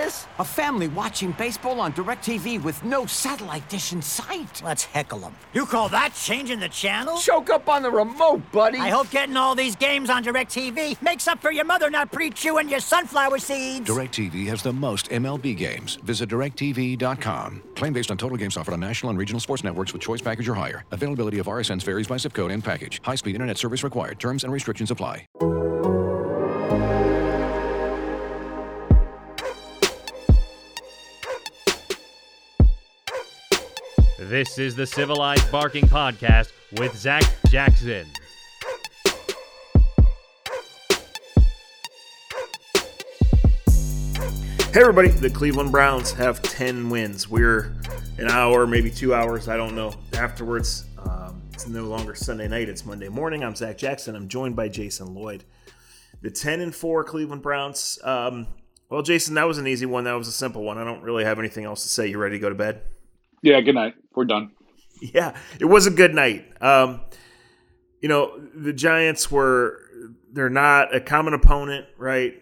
this? A family watching baseball on DirecTV with no satellite dish in sight. Let's heckle them. You call that changing the channel? Choke up on the remote, buddy. I hope getting all these games on DirecTV makes up for your mother not pre-chewing your sunflower seeds. DirecTV has the most MLB games. Visit DirecTV.com. Claim based on total games offered on national and regional sports networks with choice package or higher. Availability of RSNs varies by zip code and package. High-speed internet service required. Terms and restrictions apply. This is the Civilized Barking Podcast with Zac Jackson. Hey, everybody. The Cleveland Browns have 10 wins. We're an hour, maybe two hours, I don't know, afterwards. Um, it's no longer Sunday night, it's Monday morning. I'm Zac Jackson. I'm joined by Jason Lloyd. The 10 and 4 Cleveland Browns. Um, well, Jason, that was an easy one. That was a simple one. I don't really have anything else to say. You ready to go to bed? Yeah, good night. We're done. Yeah, it was a good night. Um, you know, the Giants were, they're not a common opponent, right?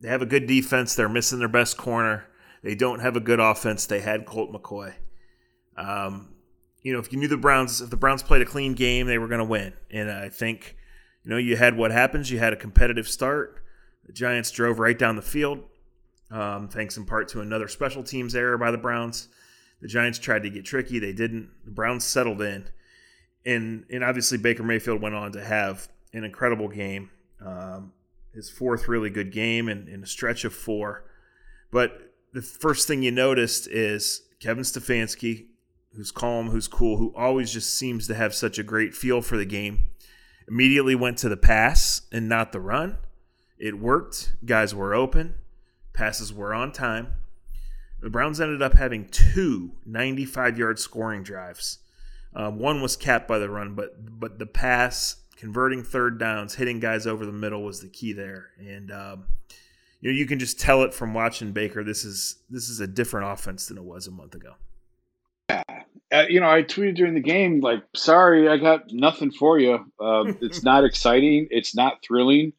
They have a good defense. They're missing their best corner. They don't have a good offense. They had Colt McCoy. Um, you know, if you knew the Browns, if the Browns played a clean game, they were going to win. And I think, you know, you had what happens. You had a competitive start. The Giants drove right down the field, um, thanks in part to another special teams error by the Browns. The Giants tried to get tricky. They didn't. The Browns settled in. And, and obviously, Baker Mayfield went on to have an incredible game. Um, his fourth really good game in, in a stretch of four. But the first thing you noticed is Kevin Stefanski, who's calm, who's cool, who always just seems to have such a great feel for the game, immediately went to the pass and not the run. It worked. Guys were open. Passes were on time. The Browns ended up having two 95 yard scoring drives. Um, one was capped by the run, but but the pass, converting third downs, hitting guys over the middle was the key there. And um, you know you can just tell it from watching Baker. This is this is a different offense than it was a month ago. Yeah. Uh, you know, I tweeted during the game, like, sorry, I got nothing for you. Uh, it's not exciting. It's not thrilling.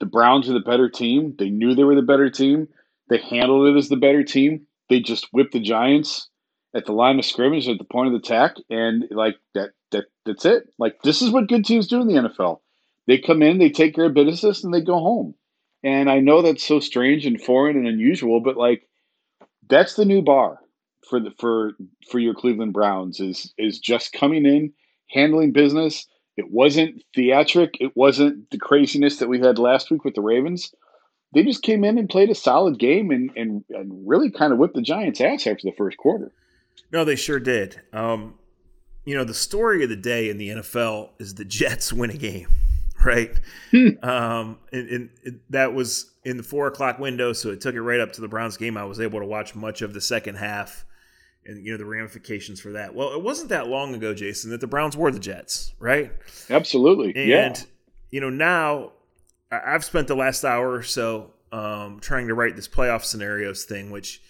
The Browns are the better team. They knew they were the better team. They handled it as the better team. They just whipped the Giants at the line of scrimmage at the point of attack, and like that, that that's it. Like this is what good teams do in the NFL. They come in, they take care of business, and they go home. And I know that's so strange and foreign and unusual, but like that's the new bar for the for for your Cleveland Browns is is just coming in, handling business. It wasn't theatric. It wasn't the craziness that we had last week with the Ravens. They just came in and played a solid game and and, and really kind of whipped the Giants' ass after the first quarter. No, they sure did. Um, you know, the story of the day in the NFL is the Jets win a game, right? um, and, and it, that was in the four o'clock window, so it took it right up to the Browns game. I was able to watch much of the second half and you know the ramifications for that. Well, it wasn't that long ago, Jason, that the Browns were the Jets, right? Absolutely. And yeah. you know now I've spent the last hour or so um, trying to write this playoff scenarios thing, which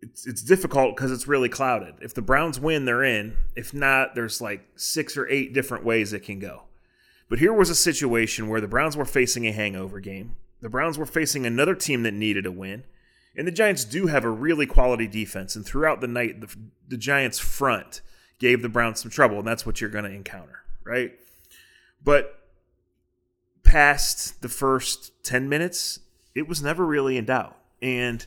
it's it's difficult because it's really clouded. If the Browns win, they're in. If not, there's like six or eight different ways it can go. But here was a situation where the Browns were facing a hangover game. The Browns were facing another team that needed a win. And the Giants do have a really quality defense. And throughout the night, the, the Giants' front gave the Browns some trouble. And that's what you're going to encounter, right? But past the first 10 minutes, it was never really in doubt. And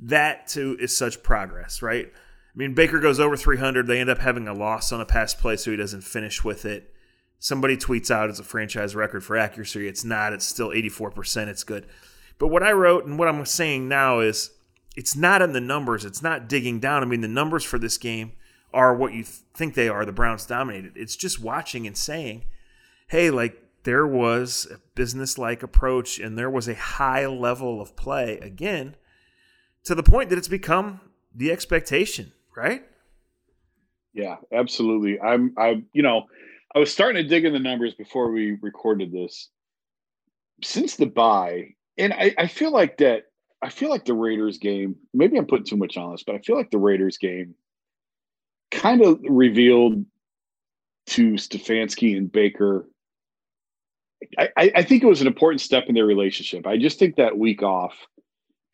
that, too, is such progress, right? I mean, Baker goes over 300. They end up having a loss on a pass play, so he doesn't finish with it. Somebody tweets out it's a franchise record for accuracy. It's not. It's still 84%. It's good. But what I wrote and what I'm saying now is it's not in the numbers. It's not digging down. I mean, the numbers for this game are what you th- think they are. The Browns dominated. It's just watching and saying, hey, like there was a business-like approach and there was a high level of play again to the point that it's become the expectation, right? Yeah, absolutely. I'm I you know, I was starting to dig in the numbers before we recorded this. Since the bye, and I, I feel like that I feel like the Raiders game, maybe I'm putting too much on this, but I feel like the Raiders game kind of revealed to Stefanski and Baker I, I think it was an important step in their relationship. I just think that week off,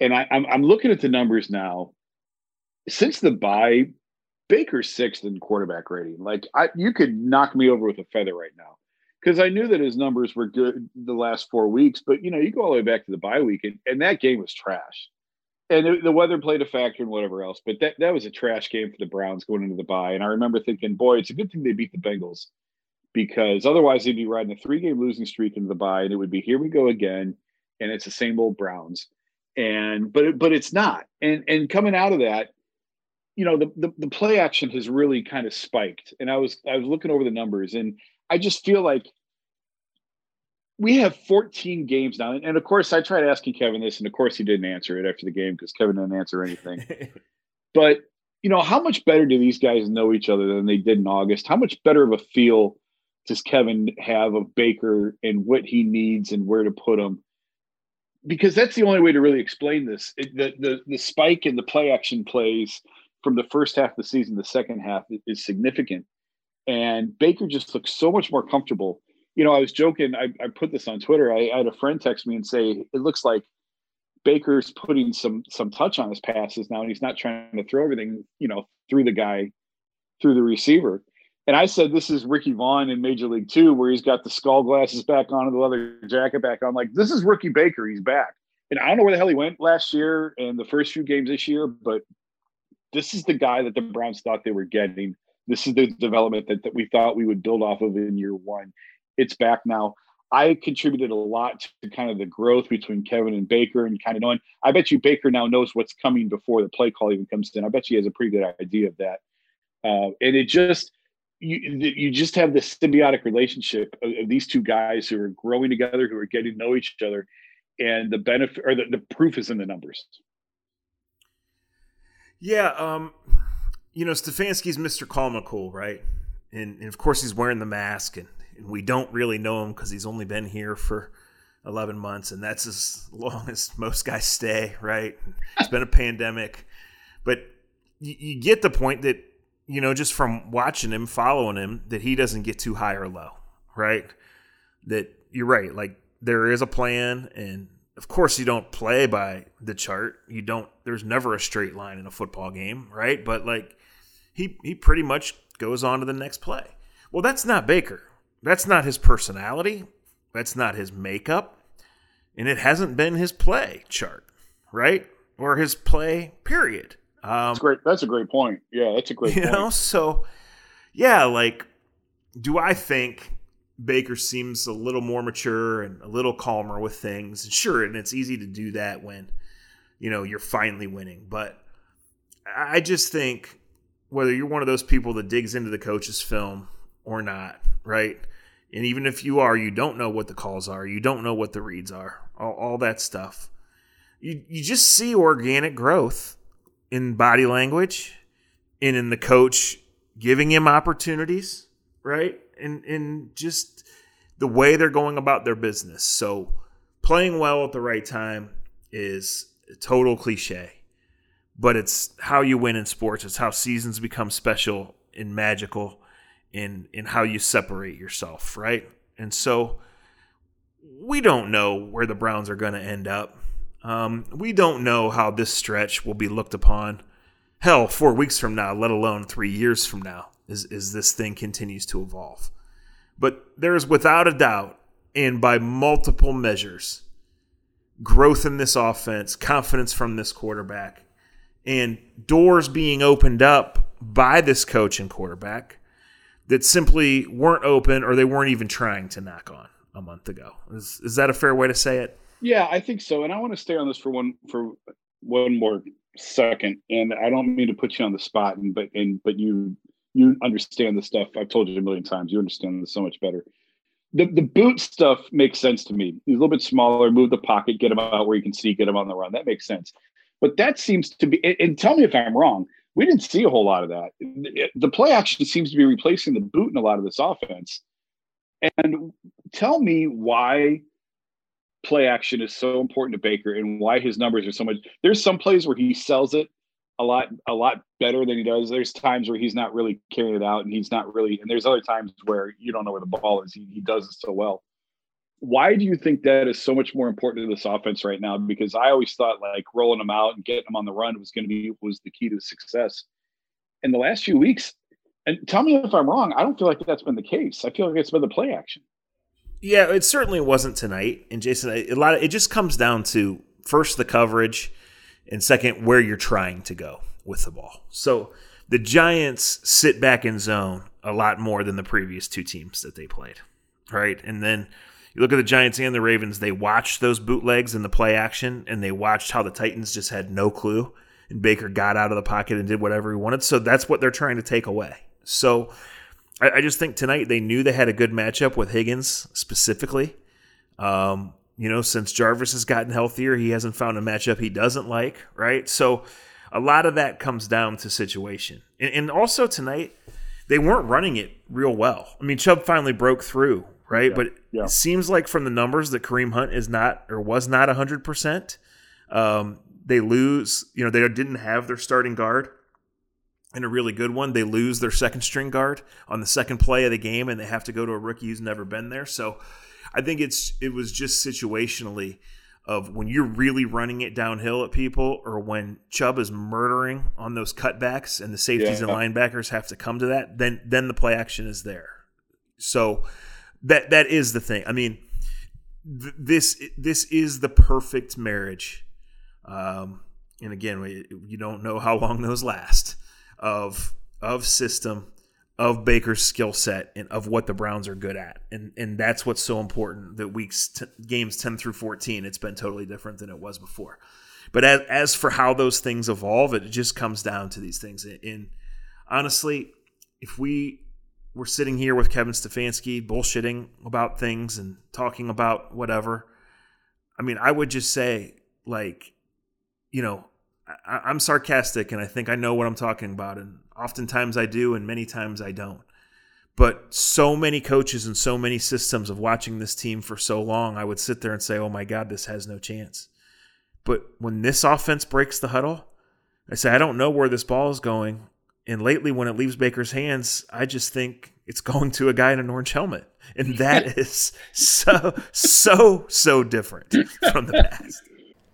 and I, I'm, I'm looking at the numbers now. Since the bye, Baker's sixth in quarterback rating. Like I, you could knock me over with a feather right now because I knew that his numbers were good the last four weeks. But you know, you go all the way back to the bye week, and, and that game was trash. And it, the weather played a factor and whatever else. But that that was a trash game for the Browns going into the bye. And I remember thinking, boy, it's a good thing they beat the Bengals because otherwise they'd be riding a three game losing streak into the bye, and it would be here we go again, and it's the same old Browns. And but it, but it's not. And and coming out of that you know the, the, the play action has really kind of spiked. And i was i was looking over the numbers and i just feel like we have 14 games now. And of course i tried asking kevin this and of course he didn't answer it after the game because kevin didn't answer anything. But you know how much better do these guys know each other than they did in august? How much better of a feel does kevin have of baker and what he needs and where to put him because that's the only way to really explain this it, the, the the spike in the play action plays from the first half of the season, to the second half is significant. And Baker just looks so much more comfortable. You know, I was joking. I, I put this on Twitter. I, I, had a friend text me and say it looks like Baker's putting some some touch on his passes now, and he's not trying to throw everything, you know, through the guy, through the receiver. And I said this is Ricky Vaughn in Major League Two, where he's got the skull glasses back on and the leather jacket back on. Like this is Ricky Baker. He's back. And I don't know where the hell he went last year and the first few games this year, but this is the guy that the Browns thought they were getting. This is the development that, that we thought we would build off of in year one. It's back now. I contributed a lot to kind of the growth between Kevin and Baker and kind of knowing. I bet you Baker now knows what's coming before the play call even comes in. I bet you he has a pretty good idea of that. Uh, and it just you you just have this symbiotic relationship of, of, these two guys who are growing together, who are getting to know each other, and the benefit or the, the proof is in the numbers. Yeah, um, you know, Stefanski's Mr. Cool, right? And, and, of course, he's wearing the mask, and, and we don't really know him because he's only been here for 11 months, and that's as long as most guys stay, right? It's been a pandemic. But you, you get the point that, you know, just from watching him, following him, that he doesn't get too high or low, right? That you're right. Like, there is a plan, and of course you don't play by the chart. You don't there's never a straight line in a football game, right? But like he he pretty much goes on to the next play. Well, that's not Baker. That's not his personality. That's not his makeup. And it hasn't been his play chart, right? Or his play period. Um, that's great. That's a great point. Yeah, that's a great you point. know, so yeah, like do I think Baker seems a little more mature and a little calmer with things. And sure, and it's easy to do that when, you know, you're finally winning. But I just think whether you're one of those people that digs into the coach's film or not, right? And even if you are, you don't know what the calls are, you don't know what the reads are, all, all that stuff. You, you just see organic growth in body language and in the coach giving him opportunities, right? and and just the way they're going about their business. So playing well at the right time is a total cliche, but it's how you win in sports. It's how seasons become special and magical in in how you separate yourself, right? And so we don't know where the Browns are going to end up. Um, we don't know how this stretch will be looked upon. Hell, four weeks from now, let alone three years from now as, as this thing continues to evolve. But there is without a doubt, and by multiple measures, growth in this offense, confidence from this quarterback, and doors being opened up by this coach and quarterback that simply weren't open or they weren't even trying to knock on a month ago. Is, is that a fair way to say it? Yeah, I think so. And I want to stay on this for one for one more second. And I don't mean to put you on the spot, and but and but you you understand the stuff. I've told you a million times. You understand this so much better. The the boot stuff makes sense to me. He's a little bit smaller, move the pocket, get him out where you can see, get him on the run. That makes sense. But that seems to be, and tell me if I'm wrong. We didn't see a whole lot of that. The play action seems to be replacing the boot in a lot of this offense. And tell me why play action is so important to Baker and why his numbers are so much. There's some plays where he sells it a lot a lot better than he does. There's times where he's not really carrying it out and he's not really and there's other times where you don't know where the ball is. He, he does it so well. why do you think that is so much more important to this offense right now? Because I always thought like rolling them out and getting them on the run was going to be was the key to success. In the last few weeks, and tell me if I'm wrong, I don't feel like that's been the case. I feel like it's been the play action. Yeah, it certainly wasn't tonight. And Jason, a lot of it just comes down to first the coverage, and second where you're trying to go with the ball. So the Giants sit back in zone a lot more than the previous two teams that they played, right? And then you look at the Giants and the Ravens, they watched those bootlegs and the play action, and they watched how the Titans just had no clue. And Baker got out of the pocket and did whatever he wanted. So that's what they're trying to take away. So I, I just think tonight they knew they had a good matchup with Higgins specifically. Um, you know, since Jarvis has gotten healthier, he hasn't found a matchup he doesn't like, right? So a lot of that comes down to situation. And, and also tonight, they weren't running it real well. I mean, Chubb finally broke through, right? Yeah, but yeah. it seems like from the numbers that Kareem Hunt is not or was not 100%. Um, they lose, you know, they didn't have their starting guard and a really good one. They lose their second string guard on the second play of the game and they have to go to a rookie who's never been there. So I think it's it was just situationally of when you're really running it downhill at people or when Chubb is murdering on those cutbacks and the safeties yeah. and linebackers have to come to that, then then the play action is there. So that that is the thing. I mean, th- this this is the perfect marriage. Um, and again, we, you don't know how long those last of of system of Baker's skill set and of what the Browns are good at. And and that's what's so important that weeks t- games 10 through 14 it's been totally different than it was before. But as as for how those things evolve, it just comes down to these things. And honestly, if we were sitting here with Kevin Stefanski bullshitting about things and talking about whatever, I mean, I would just say like you know, I, am sarcastic and I think I know what I'm talking about. And oftentimes I do, and many times I don't. But so many coaches and so many systems of watching this team for so long, I would sit there and say, oh my God, this has no chance. But when this offense breaks the huddle, I say, I don't know where this ball is going. And lately, when it leaves Baker's hands, I just think it's going to a guy in an orange helmet. And that is so, so, so different from the past.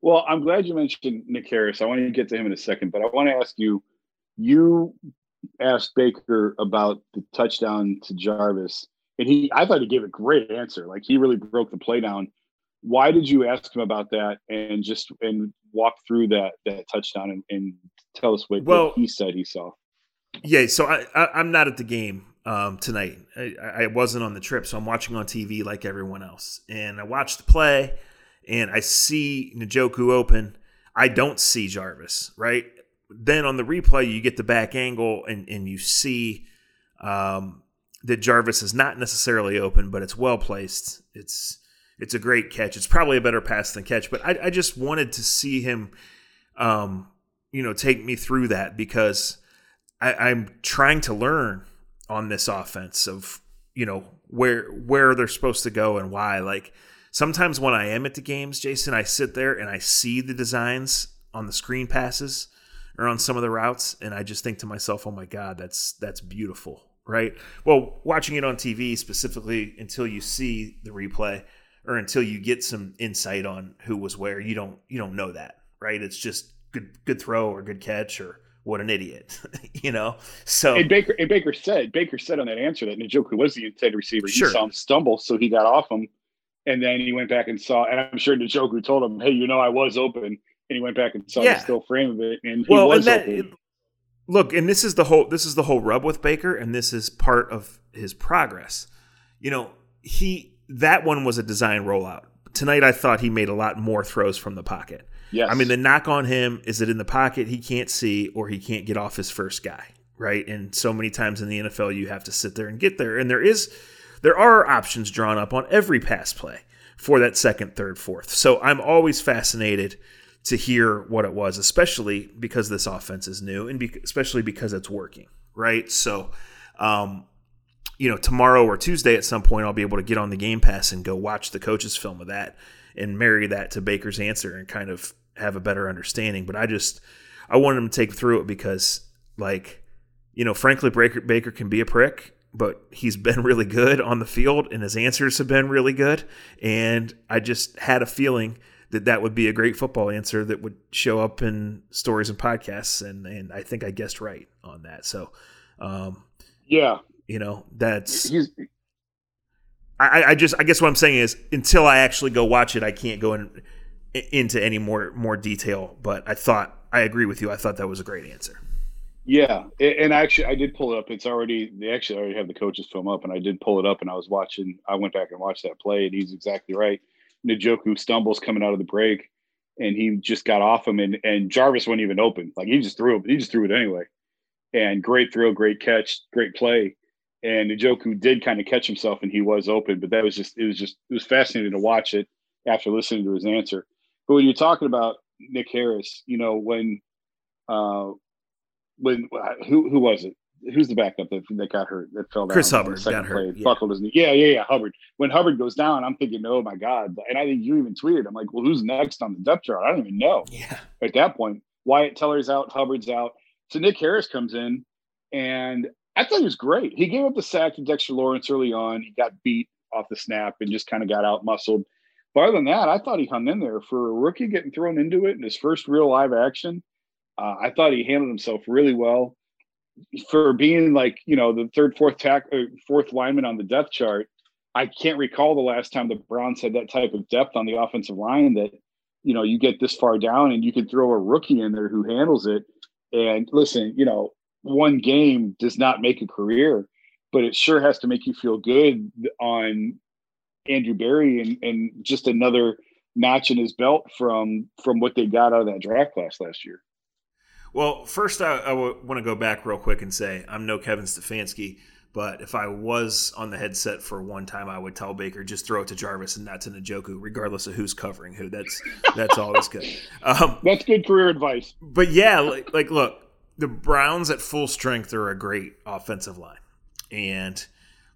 Well, I'm glad you mentioned Nick Harris. I want to get to him in a second, but I want to ask you you asked Baker about the touchdown to Jarvis, and he I thought he gave a great answer. Like he really broke the play down. Why did you ask him about that and just and walk through that that touchdown and, and tell us what, well, what he said he saw? Yeah, so I, I am not at the game um, tonight. I, I wasn't on the trip, so I'm watching on TV like everyone else, and I watched the play and I see Njoku open, I don't see Jarvis, right? Then on the replay, you get the back angle and, and you see um, that Jarvis is not necessarily open, but it's well placed. It's it's a great catch. It's probably a better pass than catch, but I, I just wanted to see him, um, you know, take me through that because I, I'm trying to learn on this offense of you know where where they're supposed to go and why. Like sometimes when I am at the games, Jason, I sit there and I see the designs on the screen passes or on some of the routes, and I just think to myself, "Oh my God, that's that's beautiful." Right. Well, watching it on TV specifically until you see the replay or until you get some insight on who was where, you don't you don't know that, right? It's just good good throw or good catch or what an idiot, you know. So and Baker and Baker said Baker said on that answer that Njoku was the intended receiver. Sure. He saw him stumble, so he got off him And then he went back and saw, and I'm sure Njoku told him, "Hey, you know, I was open." And he went back and saw Yeah. the still frame of it, and he well, was and that open. look, and this is the whole this is the whole rub with Baker, and this is part of his progress. You know, he that one was a design rollout. Tonight, I thought he made a lot more throws from the pocket. Yes. I mean, the knock on him is that in the pocket he can't see or he can't get off his first guy, right? And so many times in the NFL you have to sit there and get there. And there is there are options drawn up on every pass play for that second, third, fourth. So I'm always fascinated to hear what it was, especially because this offense is new and be- especially because it's working, right? So, um, you know, tomorrow or Tuesday at some point, I'll be able to get on the Game Pass and go watch the coaches' film of that and marry that to Baker's answer and kind of have a better understanding. But I just, I wanted him to take through it because, like, you know, frankly, Baker, Baker can be a prick, but he's been really good on the field and his answers have been really good. And I just had a feeling that that would be a great football answer that would show up in stories and podcasts. And, and I think I guessed right on that. So, um, yeah, you know, that's he's I, I just I guess what I'm saying is until I actually go watch it, I can't go in, into any more more detail. But I thought I agree with you. I thought that was a great answer. Yeah, and actually, I did pull it up. It's already they actually already have the coaches film up, and I did pull it up, and I was watching. I went back and watched that play, and he's exactly right. Njoku stumbles coming out of the break, and he just got off him, and and Jarvis wasn't even open. Like he just threw it. He just threw it anyway. And great throw, great catch, great play. And Njoku did kind of catch himself, and he was open. But that was just it was just it was fascinating to watch it after listening to his answer. But when you're talking about Nick Harris, you know when. Uh, when who who was it? Who's the backup that, that got hurt that fell down? Chris Hubbard got hurt, yeah. Buckled his knee. Yeah, yeah, yeah. Hubbard. When Hubbard goes down, I'm thinking, oh my god. And I think you even tweeted. I'm like, well, who's next on the depth chart? I don't even know. Yeah. At that point, Wyatt Teller's out, Hubbard's out. So Nick Harris comes in, and I thought he was great. He gave up the sack to Dexter Lawrence early on. He got beat off the snap and just kind of got out muscled. But other than that, I thought he hung in there for a rookie getting thrown into it in his first real live action. Uh, I thought he handled himself really well for being like you know the third, fourth tack, uh, fourth lineman on the depth chart. I can't recall the last time the Browns had that type of depth on the offensive line that you know you get this far down and you can throw a rookie in there who handles it. And listen, you know, one game does not make a career, but it sure has to make you feel good on Andrew Berry and, and just another notch in his belt from from what they got out of that draft class last year. Well, first, I, I want to go back real quick and say I'm no Kevin Stefanski, but if I was on the headset for one time, I would tell Baker just throw it to Jarvis and not to Njoku, regardless of who's covering who. That's that's always good. Um, That's good career advice. but yeah, like, like look, the Browns at full strength are a great offensive line, and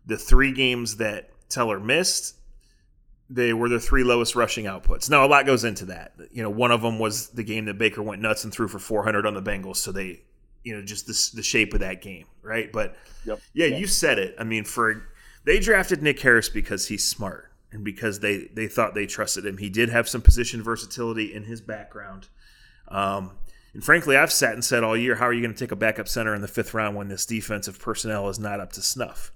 the three games that Teller missed, they were the three lowest rushing outputs. Now a lot goes into that. You know, one of them was the game that Baker went nuts and threw for 400 on the Bengals, so they, you know, just the, the shape of that game, right? But Yep. yeah, Yep. you said it. I mean, for they drafted Nick Harris because he's smart and because they they thought they trusted him. He did have some position versatility in his background. Um, and frankly, I've sat and said all year, how are you going to take a backup center in the fifth round when this defensive personnel is not up to snuff?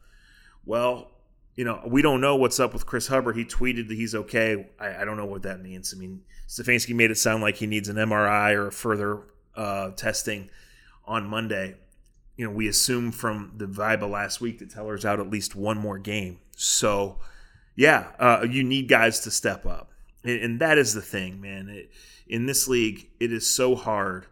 Well, you know, we don't know what's up with Chris Hubbard. He tweeted that he's okay. I, I don't know what that means. I mean, Stefanski made it sound like he needs an MRI or further uh, testing on Monday. You know, we assume from the vibe of last week that Teller's out at least one more game. So, yeah, uh, you need guys to step up. And, and that is the thing, man. It, in this league, it is so hard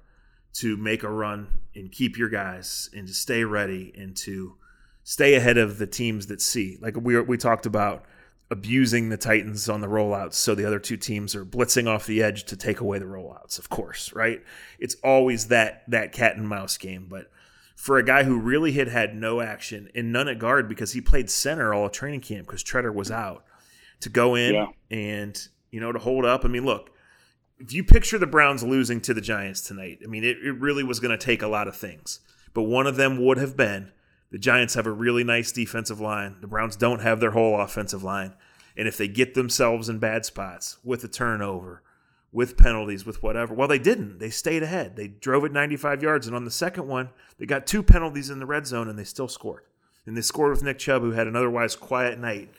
to make a run and keep your guys and to stay ready and to stay ahead of the teams that see. Like we we talked about abusing the Titans on the rollouts, so the other two teams are blitzing off the edge to take away the rollouts. Of course, right? It's always that that cat and mouse game. But for a guy who really had had no action and none at guard because he played center all training camp because Tretter was out, to go in Yeah. and you know to hold up. I mean, look. If you picture the Browns losing to the Giants tonight, I mean, it, it really was going to take a lot of things. But one of them would have been the Giants have a really nice defensive line. The Browns don't have their whole offensive line. And if they get themselves in bad spots with a turnover, with penalties, with whatever, well, they didn't. They stayed ahead. They drove it 95 yards. And on the second one, they got two penalties in the red zone and they still scored. And they scored with Nick Chubb, who had an otherwise quiet night.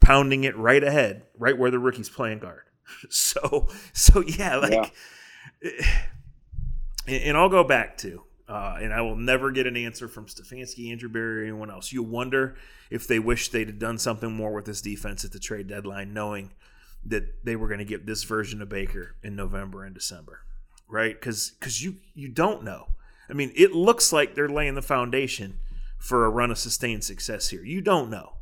pounding it right ahead, right where the rookie's playing guard. So, so yeah, like, and I'll go back to, uh, and I will never get an answer from Stefanski, Andrew Berry, or anyone else. You wonder if they wish they'd have done something more with this defense at the trade deadline, knowing that they were going to get this version of Baker in November and December, right? Because because you you don't know. I mean, it looks like they're laying the foundation for a run of sustained success here. You don't know,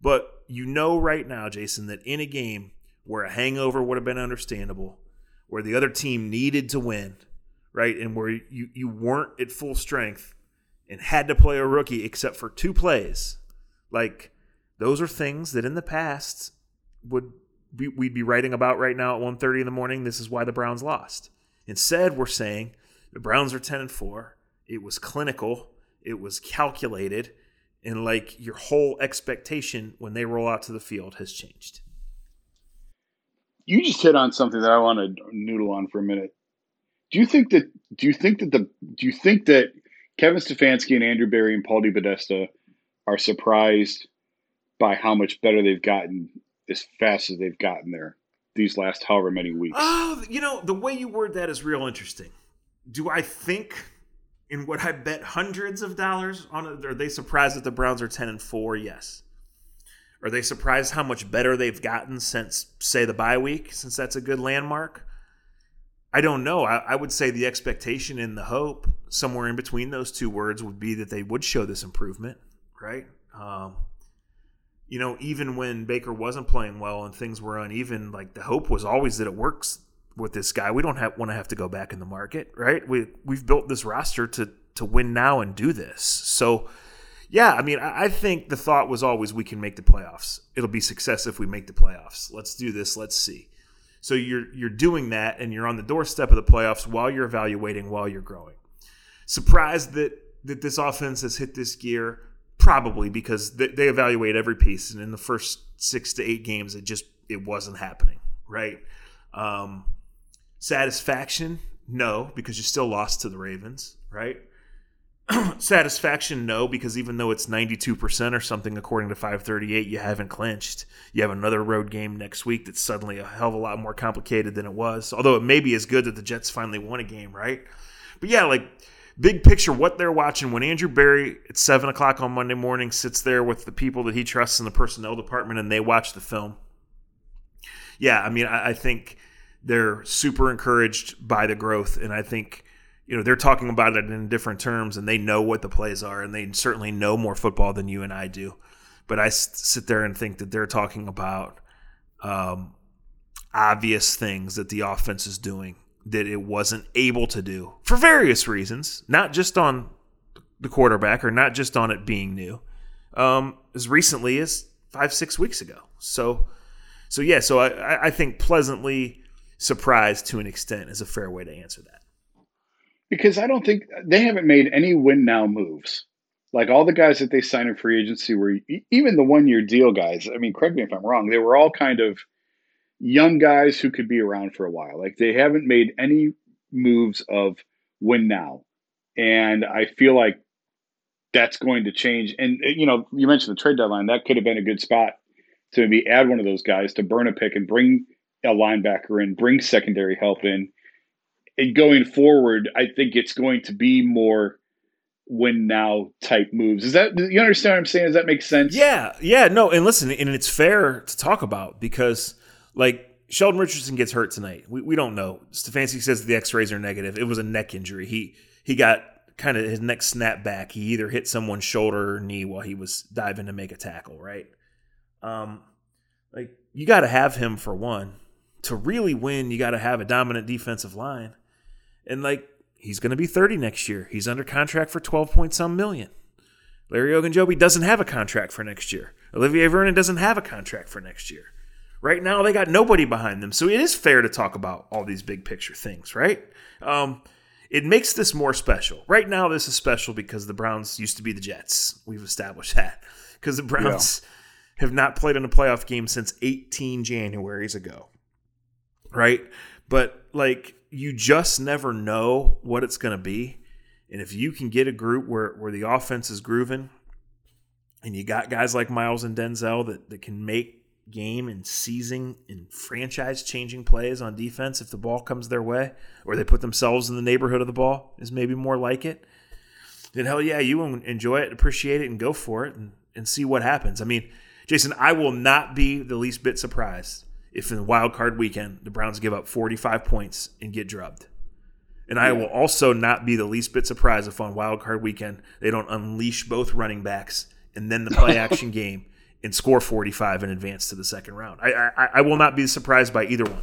but you know right now, Jason, that in a game where a hangover would have been understandable, where the other team needed to win, right, and where you you weren't at full strength and had to play a rookie except for two plays, like those are things that in the past would be, we'd be writing about right now at 1.30 in the morning. This is why the Browns lost. Instead, we're saying the Browns are 10 and 4. It was clinical, it was calculated, and like your whole expectation when they roll out to the field has changed. You just hit on something that I want to noodle on for a minute. Do you think that do you think that the do you think that Kevin Stefanski and Andrew Berry and Paul DePodesta are surprised by how much better they've gotten as fast as they've gotten there these last however many weeks. Oh, you know, the way you word that is real interesting. Do I think in what I bet hundreds of dollars on are they surprised that the Browns are 10 and 4? Yes. Are they surprised how much better they've gotten since, say, the bye week, since that's a good landmark? I don't know. I, I, would say the expectation and the hope, somewhere in between those two words, would be that they would show this improvement, right? Um, you know, even when Baker wasn't playing well and things were uneven, like the hope was always that it works with this guy. We don't have, want to have to go back in the market, right? We we've built this roster to to win now and do this. So, yeah, I mean, I, I think the thought was always we can make the playoffs. It'll be success if we make the playoffs. Let's do this. Let's see. So you're you're doing that, and you're on the doorstep of the playoffs while you're evaluating, while you're growing. Surprised that that this offense has hit this gear Probably because they, they evaluate every piece, and in the first six to eight games, it just it wasn't happening. Right? Um, satisfaction, no, because you still lost to the Ravens. Right? satisfaction, no, because even though it's 92% or something according to 538, you haven't clinched. You have another road game next week that's suddenly a hell of a lot more complicated than it was. Although it may be as good that the Jets finally won a game, right? But yeah, like big picture, what they're watching when Andrew Berry at seven o'clock on Monday morning sits there with the people that he trusts in the personnel department and they watch the film. Yeah, I mean, I, I think they're super encouraged by the growth, and I think you know they're talking about it in different terms, and they know what the plays are, and they certainly know more football than you and I do. But I sit there and think that they're talking about um, obvious things that the offense is doing that it wasn't able to do for various reasons, not just on the quarterback or not just on it being new, um, as recently as five, six weeks ago. So, so yeah, so I, I think pleasantly surprised to an extent is a fair way to answer that. Because I don't think they haven't made any win now moves. Like all the guys that they signed in free agency were even the one year deal guys. I mean, correct me if I'm wrong. They were all kind of young guys who could be around for a while. Like they haven't made any moves of win now. And I feel like that's going to change. And, uh, you know, you mentioned the trade deadline. That could have been a good spot to maybe add one of those guys to burn a pick and bring a linebacker in, bring secondary help in. And going forward, I think it's going to be more win now type moves. Is that you understand what I'm saying? Does that make sense? Yeah, yeah, no, and listen, and it's fair to talk about because like Sheldon Richardson gets hurt tonight. We, we don't know. Stefanski says the X-rays are negative. It was a neck injury. He he got kind of his neck snapped back. He either hit someone's shoulder or knee while he was diving to make a tackle. Right. Um, like you got to have him for one to really win. You got to have a dominant defensive line, and like he's going to be thirty next year. He's under contract for twelve point some million. Larry Ogunjobi doesn't have a contract for next year. Olivier Vernon doesn't have a contract for next year. Right now, they got nobody behind them. So it is fair to talk about all these big picture things, right? Um, it makes this more special. Right now, this is special because the Browns used to be the Jets. We've established that. Because the Browns yeah. have not played in a playoff game since 18 Januaries ago, right? But, like, you just never know what it's going to be. And if you can get a group where, where the offense is grooving and you got guys like Myles and Denzel that, that can make game and seizing and franchise changing plays on defense if the ball comes their way or they put themselves in the neighborhood of the ball is maybe more like it, then hell yeah, you enjoy it, appreciate it, and go for it and, and see what happens. I mean, Jason, I will not be the least bit surprised if in wild card weekend the Browns give up 45 points and get drubbed. And I will also not be the least bit surprised if on wild card weekend they don't unleash both running backs and then the play action game and score 45 and advance to the second round. I, I, I will not be surprised by either one.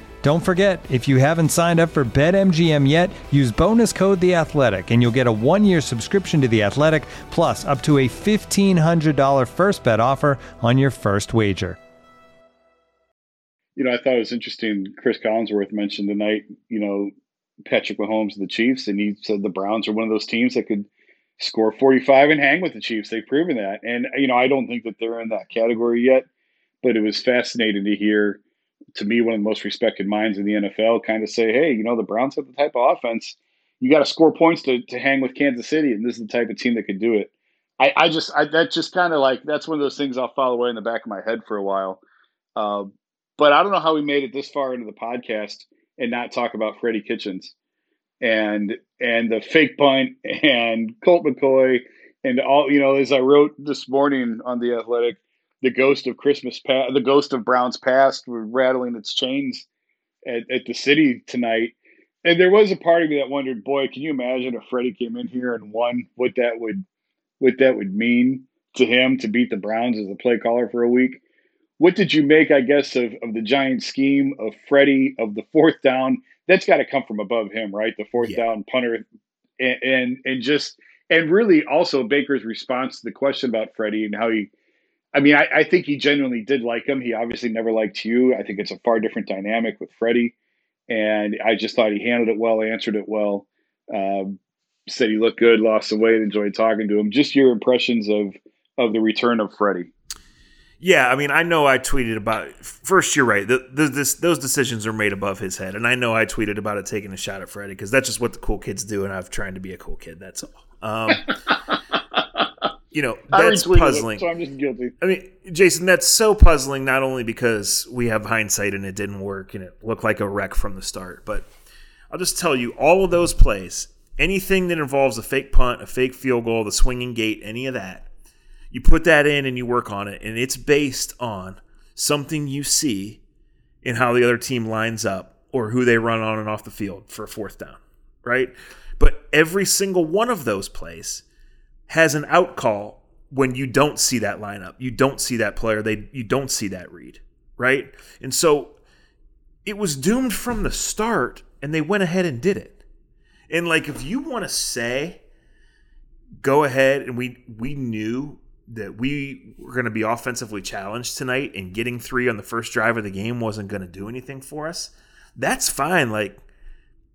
Don't forget, if you haven't signed up for BetMGM yet, use bonus code The Athletic, and you'll get a one-year subscription to The Athletic, plus up to a $1,500 first bet offer on your first wager. You know, I thought it was interesting. Chris Collinsworth mentioned tonight, you know, Patrick Mahomes and the Chiefs, and he said the Browns are one of those teams that could score 45 and hang with the Chiefs. They've proven that. And, you know, I don't think that they're in that category yet, but it was fascinating to hear – to me, one of the most respected minds in the NFL, kind of say, hey, you know, the Browns have the type of offense. You got to score points to, to hang with Kansas City, and this is the type of team that could do it. I, I just, I, that just kind of like, that's one of those things I'll file away in the back of my head for a while. Uh, but I don't know how we made it this far into the podcast and not talk about Freddie Kitchens and and the fake punt and Colt McCoy and all you know as I wrote this morning on the Athletic, the ghost of Christmas past, the ghost of Brown's past, were rattling its chains at, at the city tonight. And there was a part of me that wondered, boy, can you imagine if Freddie came in here and won? What that would, what that would mean to him to beat the Browns as a play caller for a week. What did you make, I guess, of, of the giant scheme of Freddie of the fourth down? That's got to come from above him, right? The fourth yeah. down punter, and, and and just and really also Baker's response to the question about Freddie and how he I mean, I, I, think he genuinely did like him. He obviously never liked you. I think it's a far different dynamic with Freddie. And I just thought he handled it well, answered it well. Um, said he looked good, lost the weight, enjoyed talking to him. Just your impressions of of the return of Freddie. Yeah, I mean, I know I tweeted about it. First, you're right. The, the, this, those decisions are made above his head, and I know I tweeted about it taking a shot at Freddie because that's just what the cool kids do, and I've trying to be a cool kid. That's all. Um, you know that's puzzling. It, so I'm just guilty. I mean, Jason, that's so puzzling. Not only because we have hindsight and it didn't work and it looked like a wreck from the start, but I'll just tell you, all of those plays, anything that involves a fake punt, a fake field goal, the swinging gate, any of that, you put that in and you work on it, and it's based on something you see in how the other team lines up or who they run on and off the field for a fourth down, right? But every single one of those plays has an out call when you don't see that lineup. You don't see that player. They you don't see that read, right? And so it was doomed from the start and they went ahead and did it. And like if you want to say go ahead and we we knew that we were going to be offensively challenged tonight and getting 3 on the first drive of the game wasn't going to do anything for us. That's fine like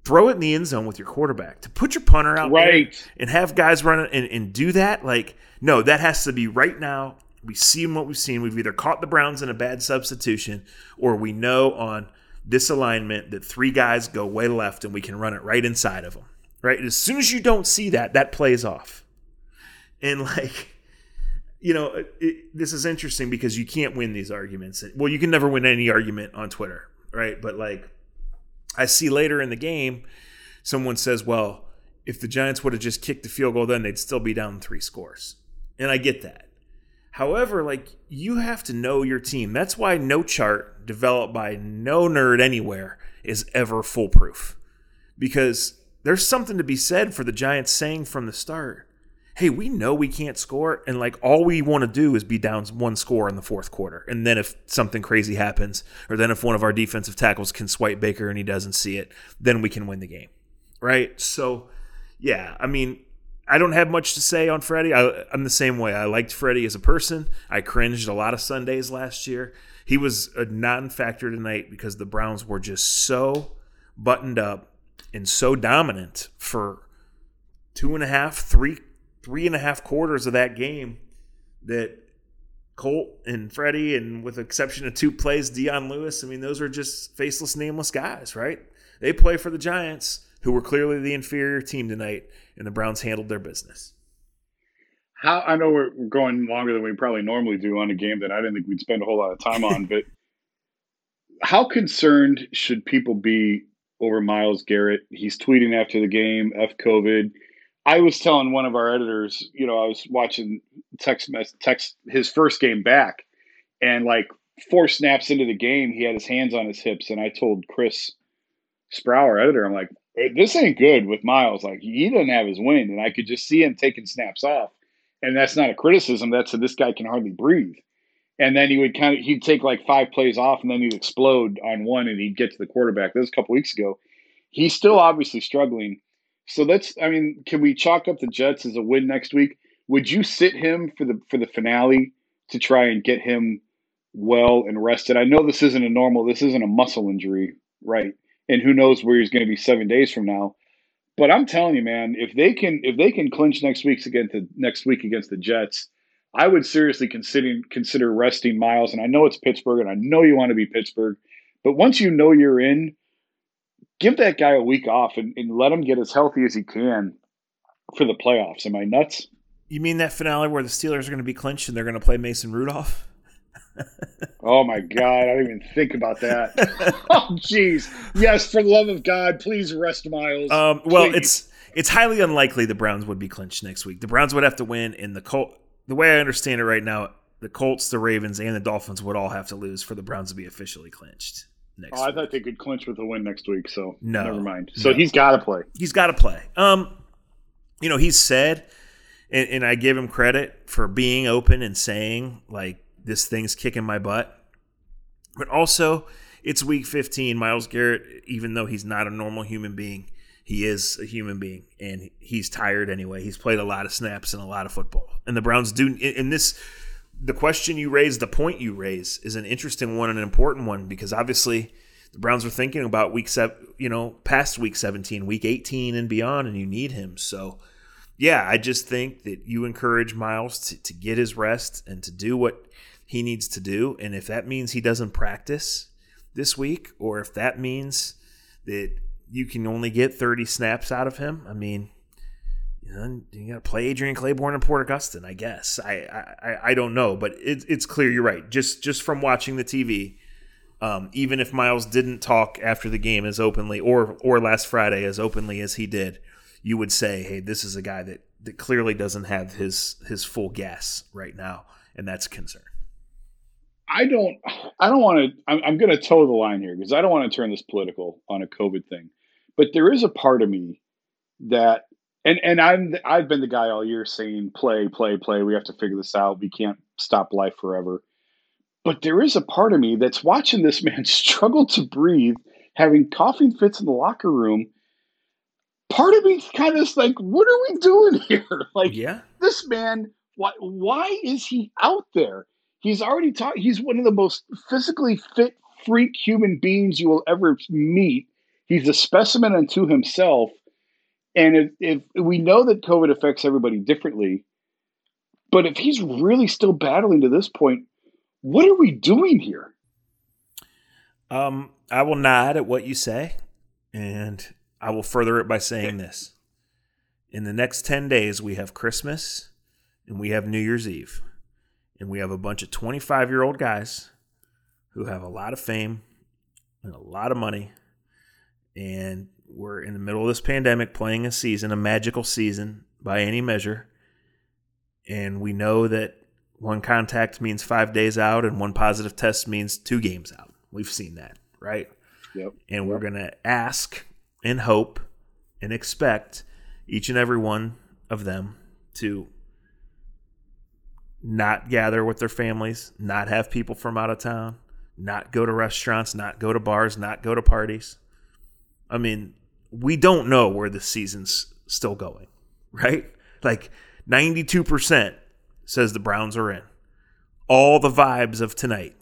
throw it in the end zone with your quarterback. To put your punter out right. there and have guys run it and, and do that, like, no, that has to be right now. We see what we've seen. We've either caught the Browns in a bad substitution or we know on this alignment that three guys go way left and we can run it right inside of them. Right? As soon as you don't see that, that plays off. And like, you know, it, this is interesting because you can't win these arguments. Well, you can never win any argument on Twitter, right? But like, I see later in the game, someone says, well, if the Giants would have just kicked the field goal then, they'd still be down three scores. And I get that. However, like you have to know your team. That's why no chart developed by no nerd anywhere is ever foolproof. Because there's something to be said for the Giants saying from the start, hey, we know we can't score, and like all we want to do is be down one score in the fourth quarter. And then if something crazy happens, or then if one of our defensive tackles can swipe Baker and he doesn't see it, then we can win the game. Right? So, yeah, I mean, I don't have much to say on Freddie. I, am the same way. I liked Freddie as a person. I cringed a lot of Sundays last year. He was a non-factor tonight because the Browns were just so buttoned up and so dominant for two and a half, three, three and a half quarters of that game that Colt and Freddie, and with exception of two plays, Dion Lewis. I mean, those are just faceless, nameless guys, right? They play for the Giants, who were clearly the inferior team tonight and the Browns handled their business. How I know we're going longer than we probably normally do on a game that I didn't think we'd spend a whole lot of time on, but how concerned should people be over Myles Garrett? He's tweeting after the game, "F COVID." I was telling one of our editors, you know, I was watching text text his first game back, and like four snaps into the game, he had his hands on his hips, and I told Chris Sproul, editor, I'm like, this ain't good with Myles. Like he doesn't have his wind, and I could just see him taking snaps off. And that's not a criticism. That's a, this guy can hardly breathe. And then he would kind of he'd take like five plays off, and then he'd explode on one, and he'd get to the quarterback. This was a couple weeks ago. He's still obviously struggling. So let's. I mean, can we chalk up the Jets as a win next week? Would you sit him for the for the finale to try and get him well and rested? I know this isn't a normal. This isn't a muscle injury, right? and who knows where he's going to be seven days from now. But I'm telling you, man, if they can if they can clinch next week's against the next week against the Jets, I would seriously consider consider resting Myles. And I know it's Pittsburgh, and I know you want to be Pittsburgh, but once you know you're in, give that guy a week off and, and let him get as healthy as he can for the playoffs. Am I nuts? You mean that finale where the Steelers are going to be clinched and they're going to play Mason Rudolph? oh my God, I didn't even think about that. oh jeez. Yes, for the love of God, please rest Myles. Um, well, please. it's it's highly unlikely the Browns would be clinched next week. The Browns would have to win, and the Colt. The way I understand it right now, the Colts, the Ravens, and the Dolphins would all have to lose for the Browns to be officially clinched. Next oh, I thought they could clinch with a win next week, so no, never mind. So no. he's got to play. He's got to play. Um, you know, he's said, and, and I give him credit for being open and saying like this thing's kicking my butt. But also, it's week 15. Myles Garrett, even though he's not a normal human being, he is a human being and he's tired anyway. He's played a lot of snaps and a lot of football. And the Browns do in this the question you raise, the point you raise is an interesting one and an important one because obviously the Browns are thinking about week seven, you know, past week 17, week 18 and beyond, and you need him. So, yeah, I just think that you encourage Myles to, to get his rest and to do what he needs to do. And if that means he doesn't practice this week, or if that means that you can only get 30 snaps out of him, I mean, you, know, you got to play Adrian Clayborn and Porter Gustin, I guess. I, I, I don't know, but it, it's clear you're right. Just just from watching the TV, um, even if Myles didn't talk after the game as openly, or or last Friday as openly as he did, you would say, hey, this is a guy that that clearly doesn't have his his full gas right now, and that's concern. I don't I don't want to I'm, I'm going to toe the line here because I don't want to turn this political on a COVID thing. But there is a part of me that and and I'm I've been the guy all year saying play play play we have to figure this out. We can't stop life forever. But there is a part of me that's watching this man struggle to breathe, having coughing fits in the locker room. Part of me kind of is like, what are we doing here? Like, yeah, this man, why why is he out there? He's already taught. He's one of the most physically fit freak human beings you will ever meet. He's a specimen unto himself. And if, if we know that COVID affects everybody differently, but if he's really still battling to this point, what are we doing here? Um, I will nod at what you say, and I will further it by saying this. In the next 10 days, we have Christmas and we have New Year's Eve and we have a bunch of 25 year old guys who have a lot of fame and a lot of money and we're in the middle of this pandemic playing a season a magical season by any measure and we know that one contact means five days out, and one positive test means two games out. We've seen that, right? Yep. And we're going to ask and hope and expect each and every one of them to not gather with their families, not have people from out of town, not go to restaurants, not go to bars, not go to parties. I mean, we don't know where the season's still going, right? Like 92% says the Browns are in. All the vibes of tonight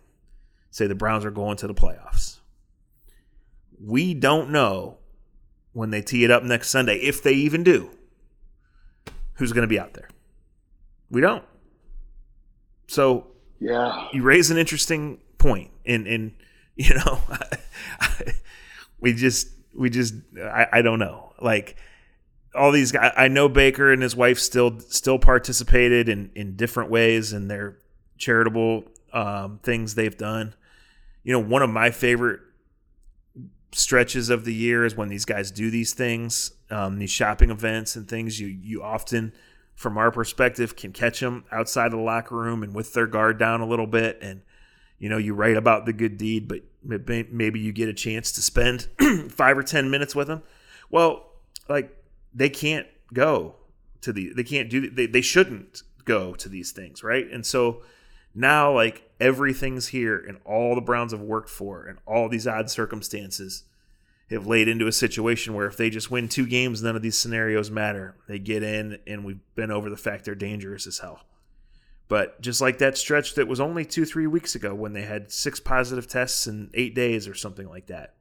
say the Browns are going to the playoffs. We don't know when they tee it up next Sunday, if they even do, who's going to be out there. We don't. So Yeah. you raise an interesting point, and and you know, we just we just I, I don't know like all these guys. I know Baker and his wife still still participated in in different ways in their charitable um, things they've done. You know, one of my favorite stretches of the year is when these guys do these things, um, these shopping events and things. You you often, from our perspective, can catch them outside of the locker room and with their guard down a little bit, and you know you write about the good deed, but maybe you get a chance to spend five or ten minutes with them. Well, like they can't go to the they can't do they they shouldn't go to these things, right? And so now like everything's here and all the Browns have worked for and all these odd circumstances have laid into a situation where if they just win two games, none of these scenarios matter. They get in and we've been over the fact they're dangerous as hell. But just like that stretch that was only two, three weeks ago when they had six positive tests in eight days or something like that.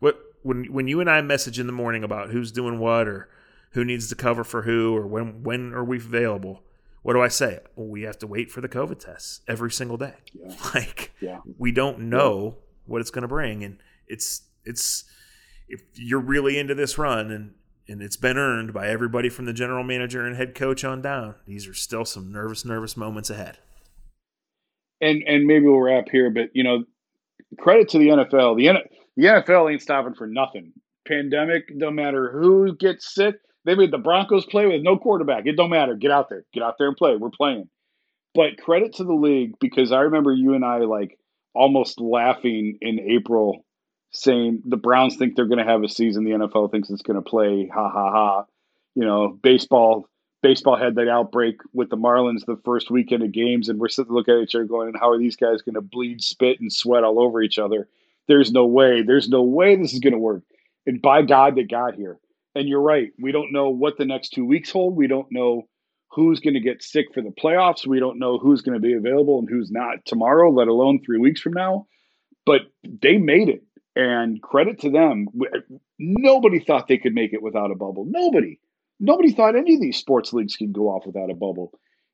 What when when you and I message in the morning about who's doing what or who needs to cover for who or when when are we available? What do I say? Well, we have to wait for the COVID tests every single day. Like Yeah. we don't know what it's going to bring, and it's it's if you're really into this run and and it's been earned by everybody from the general manager and head coach on down. These are still some nervous, nervous moments ahead. and and maybe we'll wrap here, but you know, credit to the NFL. The the NFL ain't stopping for nothing. Pandemic, no matter who gets sick. They made the Broncos play with no quarterback. It don't matter. Get out there. Get out there and play. We're playing. But credit to the league because I remember you and I like almost laughing in April saying the Browns think they're going to have a season. The NFL thinks it's going to play. Ha ha ha. You know, baseball. Baseball had that outbreak with the Marlins the first weekend of games, and we're sitting looking at each other going, "How are these guys going to bleed, spit, and sweat all over each other?" There's no way. There's no way this is going to work. And by God, they got here. And you're right. We don't know what the next two weeks hold. We don't know who's going to get sick for the playoffs. We don't know who's going to be available and who's not tomorrow, let alone three weeks from now. But they made it. And credit to them. Uh, nobody thought they could make it without a bubble. Nobody. Nobody thought any of these sports leagues could go off without a bubble.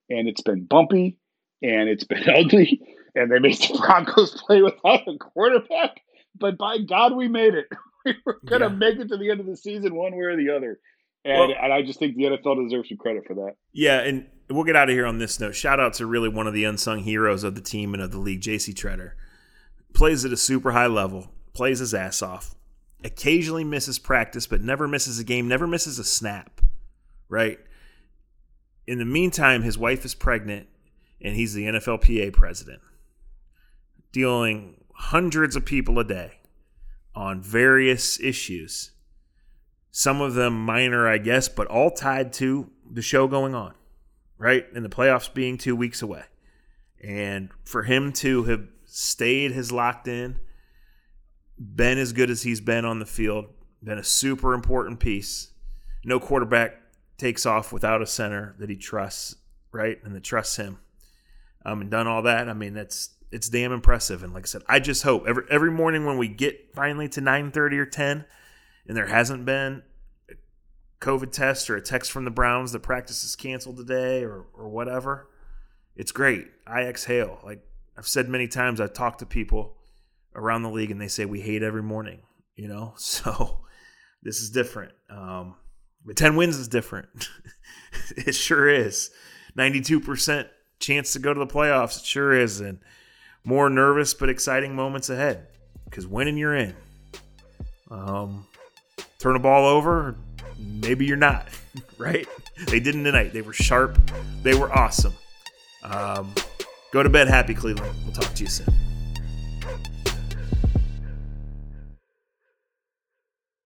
And it's been bumpy and it's been ugly. And they made the Broncos play without a quarterback. But by God, we made it. We were going to Yeah. make it to the end of the season one way or the other. And, Well- and I just think the NFL deserves some credit for that. Yeah, and we'll get out of here on this note. Shout out to really one of the unsung heroes of the team and of the league, JC Tretter. Plays at a super high level, plays his ass off. Occasionally misses practice, but never misses a game, never misses a snap. Right? In the meantime, his wife is pregnant and he's the NFLPA president, dealing hundreds of people a day on various issues. Some of them minor, I guess, but all tied to the show going on, right? And the playoffs being two weeks away. And for him to have stayed his locked in, been as good as he's been on the field, been a super important piece. No quarterback takes off without a center that he trusts, right? And that trusts him. Um, and done all that. I mean, that's it's damn impressive. And like I said, I just hope every every morning when we get finally to nine thirty or ten, and there hasn't been a COVID test or a text from the Browns that practice is canceled today or or whatever, it's great. I exhale. Like I've said many times, I've talked to people around the league and they say we hate every morning. You know, so this is different. Um, but ten wins is different. it sure is. Ninety-two percent chance to go to the playoffs. It sure is, and more nervous but exciting moments ahead. Because winning, you're in. Um, turn a ball over, maybe you're not. Right? They didn't tonight. They were sharp. They were awesome. Um, go to bed happy, Cleveland. We'll talk to you soon.